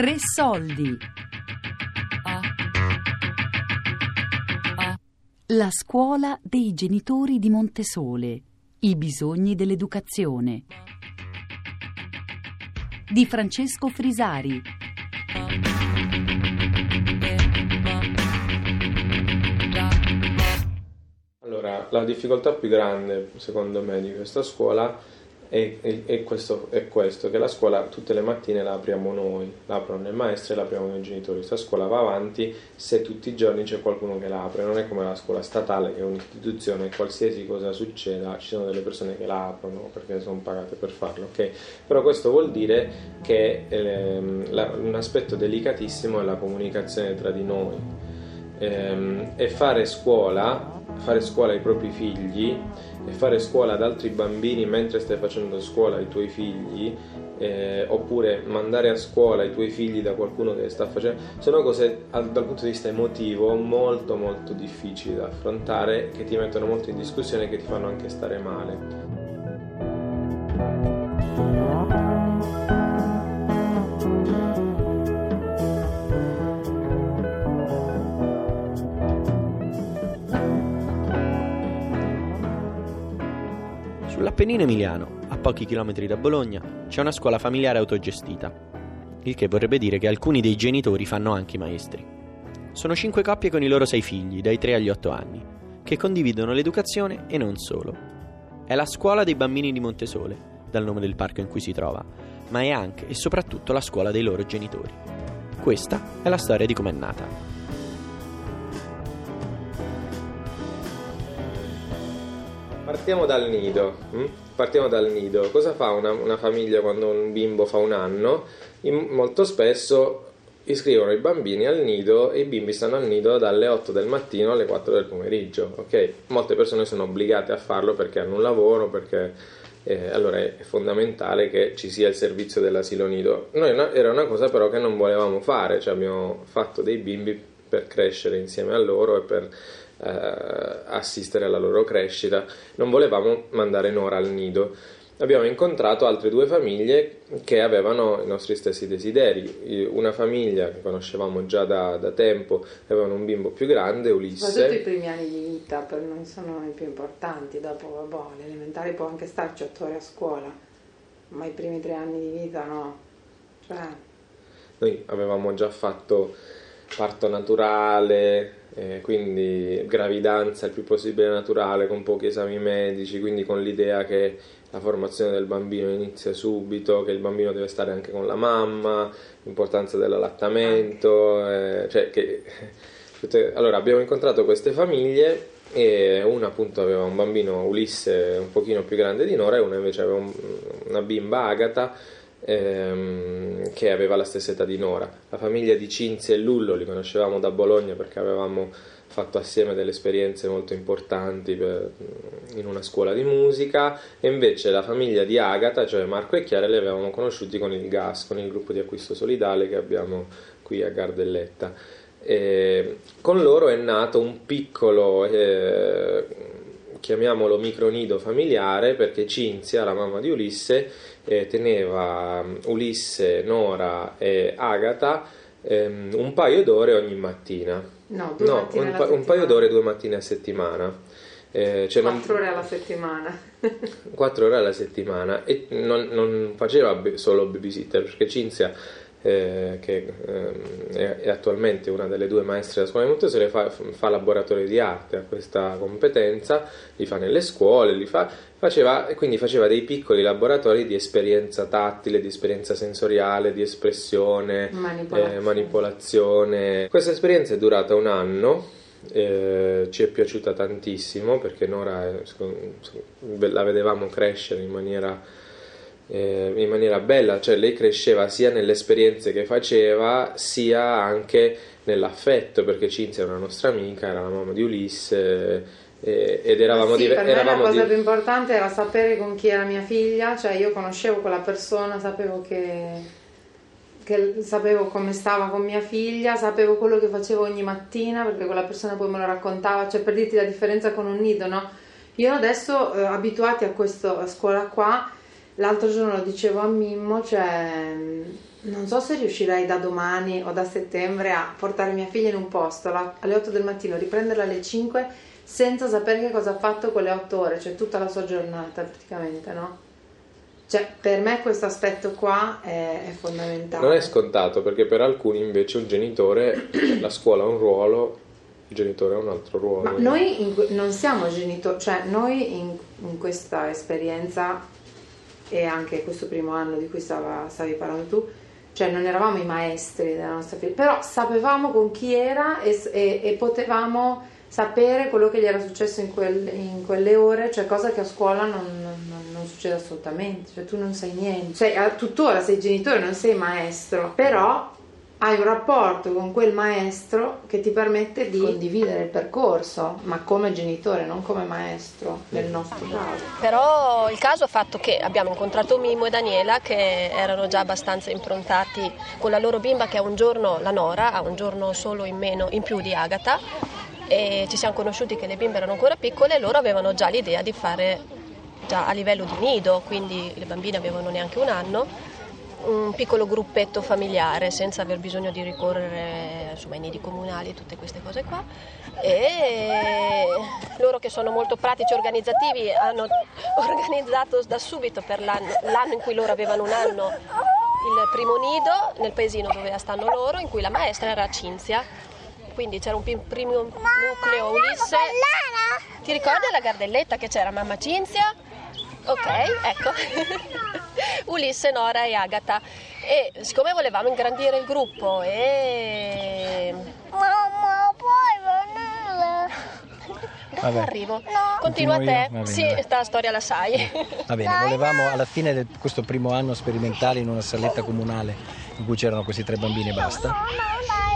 Tre soldi. La scuola dei genitori di Montesole. I bisogni dell'educazione. Di Francesco Frisari. Allora, la difficoltà più grande, secondo me, di questa scuola è, è, è, questo, è, questo, che la scuola tutte le mattine la apriamo noi, la aprono le maestre e la apriamo noi genitori. Questa scuola va avanti se tutti i giorni c'è qualcuno che la apre, non è come la scuola statale che è un'istituzione, qualsiasi cosa succeda ci sono delle persone che la aprono perché sono pagate per farlo, ok? Però questo vuol dire che ehm, la, un aspetto delicatissimo è la comunicazione tra di noi ehm, e fare scuola fare scuola ai propri figli e fare scuola ad altri bambini mentre stai facendo scuola ai tuoi figli eh, oppure mandare a scuola i tuoi figli da qualcuno che sta facendo sono cose dal punto di vista emotivo molto molto difficili da affrontare che ti mettono molto in discussione e che ti fanno anche stare male Sull'Appennino emiliano, a pochi chilometri da Bologna, c'è una scuola familiare autogestita, il che vorrebbe dire che alcuni dei genitori fanno anche i maestri. Sono cinque coppie con i loro sei figli, dai 3 agli 8 anni, che condividono l'educazione e non solo. È la scuola dei bambini di Montesole, dal nome del parco in cui si trova, ma è anche e soprattutto la scuola dei loro genitori. Questa è la storia di com'è nata. Partiamo dal nido. Hm? Partiamo dal nido. Cosa fa una, una, famiglia quando un bimbo fa un anno? In, molto spesso iscrivono i bambini al nido e i bimbi stanno al nido dalle 8 del mattino alle 4 del pomeriggio. Okay? Molte persone sono obbligate a farlo perché hanno un lavoro, perché eh, allora è fondamentale che ci sia il servizio dell'asilo nido. Noi no, era una cosa però che non volevamo fare, cioè abbiamo fatto dei bimbi per crescere insieme a loro e per eh, assistere alla loro crescita, non volevamo mandare Nora al nido. Abbiamo incontrato altre due famiglie che avevano i nostri stessi desideri. Una famiglia che conoscevamo già da, da tempo, avevano un bimbo più grande, Ulisse. Soprattutto i primi anni di vita per noi sono i più importanti, dopo vabbè, l'elementare può anche starci otto ore a scuola, ma i primi tre anni di vita no. Cioè... Noi avevamo già fatto parto naturale, eh, quindi gravidanza il più possibile naturale con pochi esami medici, quindi con l'idea che la formazione del bambino inizia subito, che il bambino deve stare anche con la mamma, l'importanza dell'allattamento, eh, cioè che, allora abbiamo incontrato queste famiglie e una appunto aveva un bambino Ulisse un pochino più grande di Nora e una invece aveva un, una bimba Agata ehm, che aveva la stessa età di Nora. La famiglia di Cinzia e Lullo li conoscevamo da Bologna perché avevamo fatto assieme delle esperienze molto importanti per, in una scuola di musica e invece la famiglia di Agata, cioè Marco e Chiara, li avevamo conosciuti con il GAS, con il gruppo di acquisto solidale che abbiamo qui a Gardelletta. E con loro è nato un piccolo eh, chiamiamolo micronido familiare perché Cinzia, la mamma di Ulisse, eh, teneva mm, Ulisse, Nora e Agata ehm, un paio d'ore ogni mattina. No, due no un, pa- un, paio d'ore due mattine a settimana. Eh, cioè 4 non... ore alla settimana. 4 ore alla settimana e non, non faceva solo babysitter perché Cinzia eh, che eh, è attualmente una delle due maestre della scuola di Montessori, fa, fa laboratorio di arte, ha questa competenza, li fa nelle scuole, li fa, faceva, quindi faceva dei piccoli laboratori di esperienza tattile, di esperienza sensoriale, di espressione, manipolazione. Eh, manipolazione. Questa esperienza è durata un anno. Eh, ci è piaciuta tantissimo perché Nora la vedevamo crescere in maniera eh, in maniera bella, cioè lei cresceva sia nelle esperienze che faceva sia anche nell'affetto, perché Cinzia era una nostra amica, era la mamma di Ulisse eh, ed eravamo sì, di, per eravamo me la cosa di... più importante era sapere con chi era mia figlia, cioè io conoscevo quella persona, sapevo che, che sapevo come stava con mia figlia, sapevo quello che facevo ogni mattina perché quella persona poi me lo raccontava, cioè per dirti la differenza con un nido, no? Io adesso eh, abituati a questa scuola qua l'altro giorno lo dicevo a Mimmo, cioè non so se riuscirai da domani o da settembre a portare mia figlia in un posto alle 8 del mattino, riprenderla alle 5 senza sapere che cosa ha fatto quelle 8 ore, cioè tutta la sua giornata praticamente, no? Cioè, per me questo aspetto qua è, è, fondamentale. Non è scontato perché per alcuni invece un genitore, la scuola ha un ruolo, il genitore ha un altro ruolo. Ma noi in, non siamo genitori, cioè noi in, in, questa esperienza e anche questo primo anno di cui stava, stavi parlando tu, cioè non eravamo i maestri della nostra figlia, però sapevamo con chi era e, e, e potevamo sapere quello che gli era successo in, quel, in, quelle ore, cioè cosa che a scuola non, non, non, succede assolutamente, cioè tu non sai niente, cioè tuttora sei genitore, non sei maestro, però hai un rapporto con quel maestro che ti permette di condividere il percorso, ma come genitore, non come maestro nel nostro caso. Però il caso ha fatto che abbiamo incontrato Mimo e Daniela che erano già abbastanza improntati con la loro bimba che ha un giorno, la Nora, ha un giorno solo in, meno, in più di Agata e ci siamo conosciuti che le bimbe erano ancora piccole e loro avevano già l'idea di fare già a livello di nido, quindi le bambine avevano neanche un anno, un piccolo gruppetto familiare senza aver bisogno di ricorrere insomma, ai nidi comunali e tutte queste cose qua. E loro che sono molto pratici e organizzativi hanno organizzato da subito per l'anno, l'anno in cui loro avevano un anno il primo nido nel paesino dove stanno loro, in cui la maestra era Cinzia quindi c'era un primo nucleo Ulisse. Ti ricordi la gardelletta che c'era mamma Cinzia? Ok, ecco. Ulisse, Nora e Agata. E siccome volevamo ingrandire il gruppo e... Mamma, puoi venire? Vabbè. arrivo. No. Continua a te. Bene, sì, questa storia la sai. Va bene, volevamo alla fine di questo primo anno sperimentale in una saletta comunale in cui c'erano questi tre bambini e basta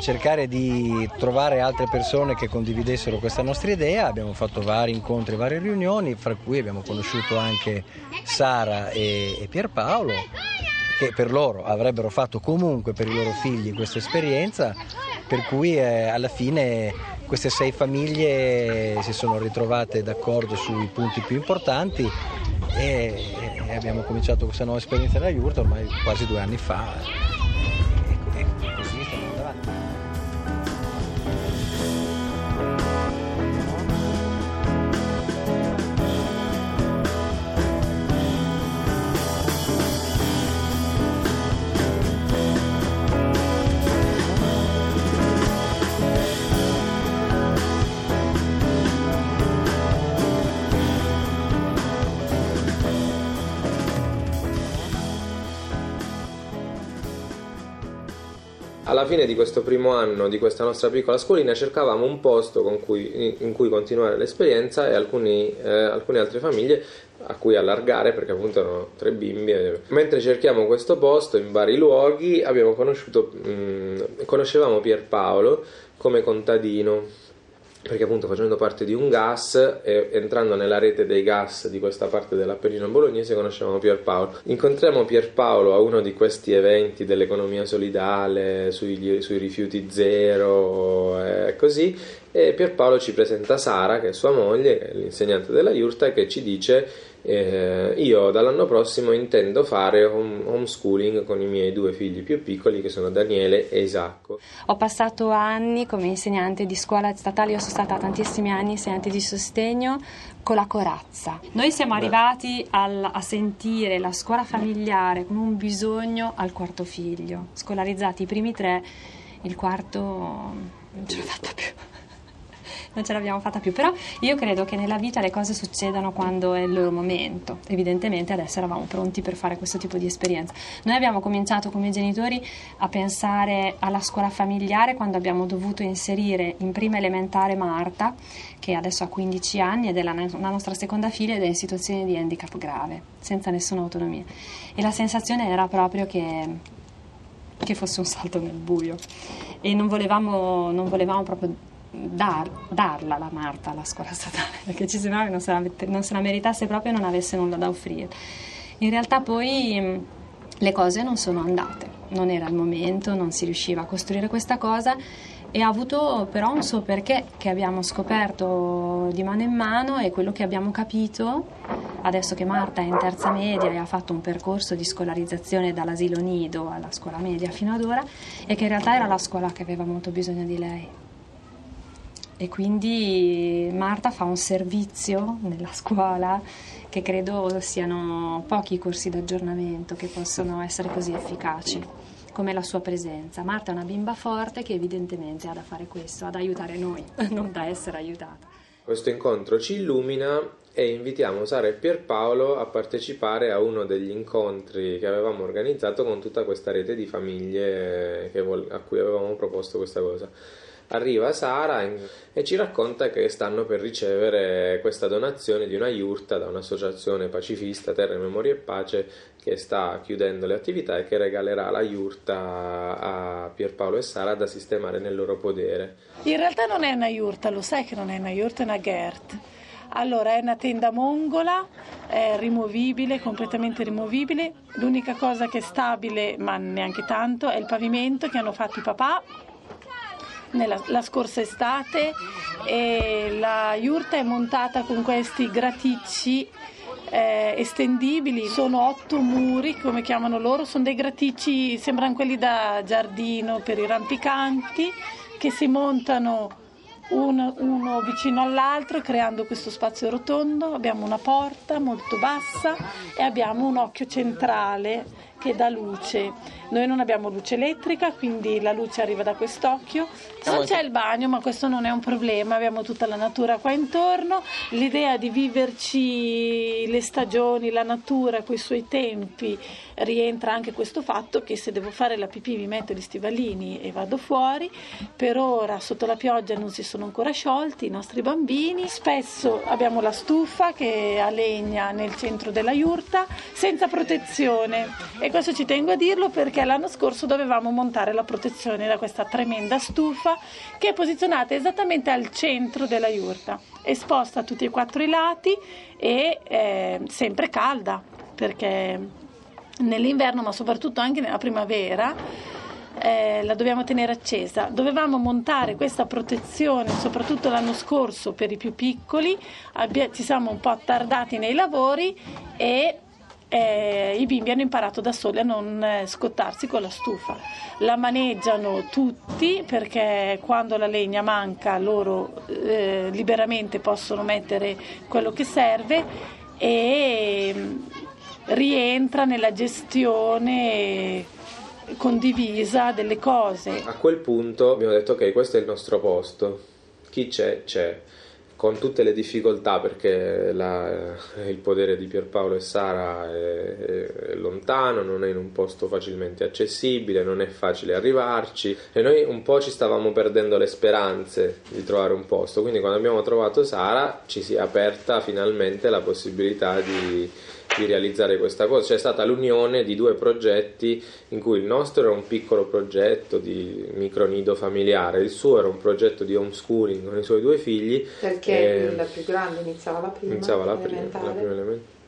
cercare di trovare altre persone che condividessero questa nostra idea. Abbiamo fatto vari incontri, varie riunioni, fra cui abbiamo conosciuto anche Sara e, e Pierpaolo, che per loro avrebbero fatto comunque per i loro figli questa esperienza, per cui eh, alla fine queste sei famiglie si sono ritrovate d'accordo sui punti più importanti e, e abbiamo cominciato questa nuova esperienza della Yurta ormai quasi due anni fa. Alla fine di questo primo anno di questa nostra piccola scuolina cercavamo un posto cui, in cui continuare l'esperienza e alcuni, eh, alcune altre famiglie a cui allargare perché appunto erano tre bimbi. Mentre cerchiamo questo posto in vari luoghi abbiamo conosciuto, mh, mm, conoscevamo Pierpaolo come contadino perché appunto facendo parte di un gas e entrando nella rete dei gas di questa parte dell'Appennino bolognese conosciamo Pierpaolo. Incontriamo Pierpaolo a uno di questi eventi dell'economia solidale, sui, sui rifiuti zero e così e Pierpaolo ci presenta Sara che è sua moglie, che è l'insegnante della Iurta che ci dice eh, io dall'anno prossimo intendo fare home, homeschooling con i miei due figli più piccoli che sono Daniele e Isacco. Ho passato anni come insegnante di scuola statale, io sono stata tantissimi anni insegnante di sostegno con la corazza. Noi siamo arrivati al, a sentire la scuola familiare come un bisogno al quarto figlio, scolarizzati i primi tre, il quarto non ce l'ho fatta più non ce l'abbiamo fatta più, però io credo che nella vita le cose succedano quando è il loro momento, evidentemente adesso eravamo pronti per fare questo tipo di esperienza. Noi abbiamo cominciato come genitori a pensare alla scuola familiare quando abbiamo dovuto inserire in prima elementare Marta, che adesso ha 15 anni ed è la, la nostra seconda figlia ed è in situazione di handicap grave, senza nessuna autonomia. E la sensazione era proprio che, che fosse un salto nel buio e non volevamo, non volevamo proprio dar, darla la Marta alla scuola statale, perché ci sembrava che non se, la, non se la meritasse proprio e non avesse nulla da offrire. In realtà poi le cose non sono andate, non era il momento, non si riusciva a costruire questa cosa e ha avuto però un suo perché che abbiamo scoperto di mano in mano e quello che abbiamo capito adesso che Marta è in terza media e ha fatto un percorso di scolarizzazione dall'asilo nido alla scuola media fino ad ora, è che in realtà era la scuola che aveva molto bisogno di lei. E quindi Marta fa un servizio nella scuola che credo siano pochi i corsi d'aggiornamento che possono essere così efficaci come la sua presenza. Marta è una bimba forte che evidentemente ha da fare questo, ad aiutare noi, non da essere aiutata. Questo incontro ci illumina e invitiamo Sara e Pierpaolo a partecipare a uno degli incontri che avevamo organizzato con tutta questa rete di famiglie a cui avevamo proposto questa cosa arriva Sara e ci racconta che stanno per ricevere questa donazione di una yurta da un'associazione pacifista Terra, Memoria e Pace che sta chiudendo le attività e che regalerà la yurta a Pierpaolo e Sara da sistemare nel loro podere. In realtà non è una yurta, lo sai che non è una yurta, è una Gert. Allora, è una tenda mongola, è rimovibile, completamente rimovibile. L'unica cosa che è stabile, ma neanche tanto, è il pavimento che hanno fatto i papà nella, la scorsa estate e la yurta è montata con questi graticci eh, estendibili, sono otto muri come chiamano loro, sono dei graticci, sembrano quelli da giardino per i rampicanti che si montano uno, uno, vicino all'altro creando questo spazio rotondo, abbiamo una porta molto bassa e abbiamo un occhio centrale che dà luce. Noi non abbiamo luce elettrica, quindi la luce arriva da quest'occhio. Non c'è il bagno, ma questo non è un problema, abbiamo tutta la natura qua intorno. L'idea di viverci le stagioni, la natura con i suoi tempi, rientra anche questo fatto che se devo fare la pipì mi metto gli stivalini e vado fuori. Per ora sotto la pioggia non si sono ancora sciolti i nostri bambini. Spesso abbiamo la stufa che ha legna nel centro della yurta senza protezione e questo ci tengo a dirlo perché l'anno scorso dovevamo montare la protezione da questa tremenda stufa che è posizionata esattamente al centro della yurta, esposta a tutti e quattro i lati e eh, sempre calda perché nell'inverno ma soprattutto anche nella primavera eh, la dobbiamo tenere accesa. Dovevamo montare questa protezione soprattutto l'anno scorso per i più piccoli, Abbia, ci siamo un po' attardati nei lavori e eh, i bimbi hanno imparato da soli a non eh, scottarsi con la stufa. La maneggiano tutti perché quando la legna manca loro eh, liberamente possono mettere quello che serve e rientra nella gestione condivisa delle cose. A quel punto abbiamo detto ok, questo è il nostro posto, chi c'è c'è, con tutte le difficoltà perché la, il podere di Pierpaolo e Sara è, è, lontano, non è in un posto facilmente accessibile, non è facile arrivarci e noi un po' ci stavamo perdendo le speranze di trovare un posto, quindi quando abbiamo trovato Sara ci si è aperta finalmente la possibilità di di realizzare questa cosa. C'è stata l'unione di due progetti in cui il nostro era un piccolo progetto di micronido familiare, il suo era un progetto di homeschooling con i suoi due figli. Perché eh, la più grande iniziava la prima. Iniziava la prima, la prima elementare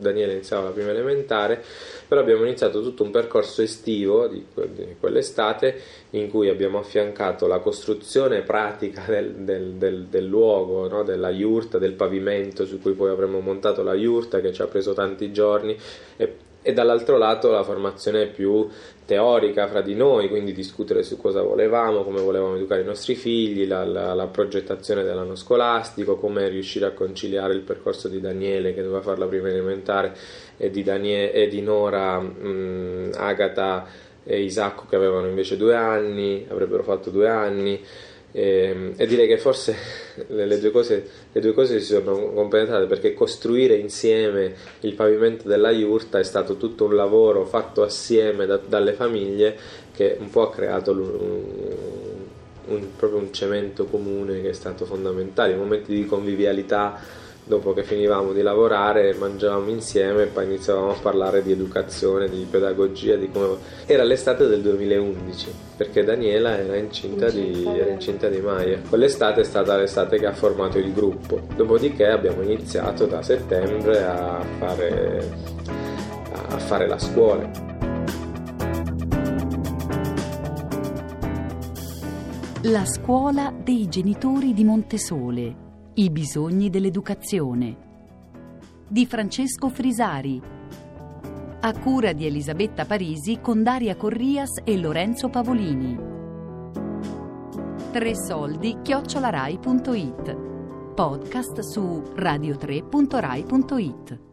Daniele iniziava la prima elementare, però abbiamo iniziato tutto un percorso estivo di, di quell'estate in cui abbiamo affiancato la costruzione pratica del, del, del, del luogo, no? della yurta, del pavimento su cui poi avremmo montato la yurta che ci ha preso tanti giorni e e dall'altro lato la formazione più teorica fra di noi, quindi discutere su cosa volevamo, come volevamo educare i nostri figli, la, la, la, progettazione dell'anno scolastico, come riuscire a conciliare il percorso di Daniele che doveva fare la prima elementare e di, Daniele, e di Nora, mh, Agata e Isacco che avevano invece due anni, avrebbero fatto due anni. E, ehm, e, direi che forse le, due cose, le, due cose, si sono complementate perché costruire insieme il pavimento della yurta è stato tutto un lavoro fatto assieme da, dalle famiglie che un po' ha creato un, un, proprio un cemento comune che è stato fondamentale, momenti di convivialità dopo che finivamo di lavorare mangiavamo insieme e poi iniziavamo a parlare di educazione, di pedagogia, di come... Era l'estate del 2011 perché Daniela era incinta, di, era incinta di Maya. Quell'estate è stata l'estate che ha formato il gruppo, dopodiché abbiamo iniziato da settembre a fare, a fare la scuola. La scuola dei genitori di Montesole i bisogni dell'educazione. di Francesco Frisari. A cura di Elisabetta Parisi con Daria Corrias e Lorenzo Pavolini. Tre soldi chiocciolarai.it. Podcast su radio3.rai.it.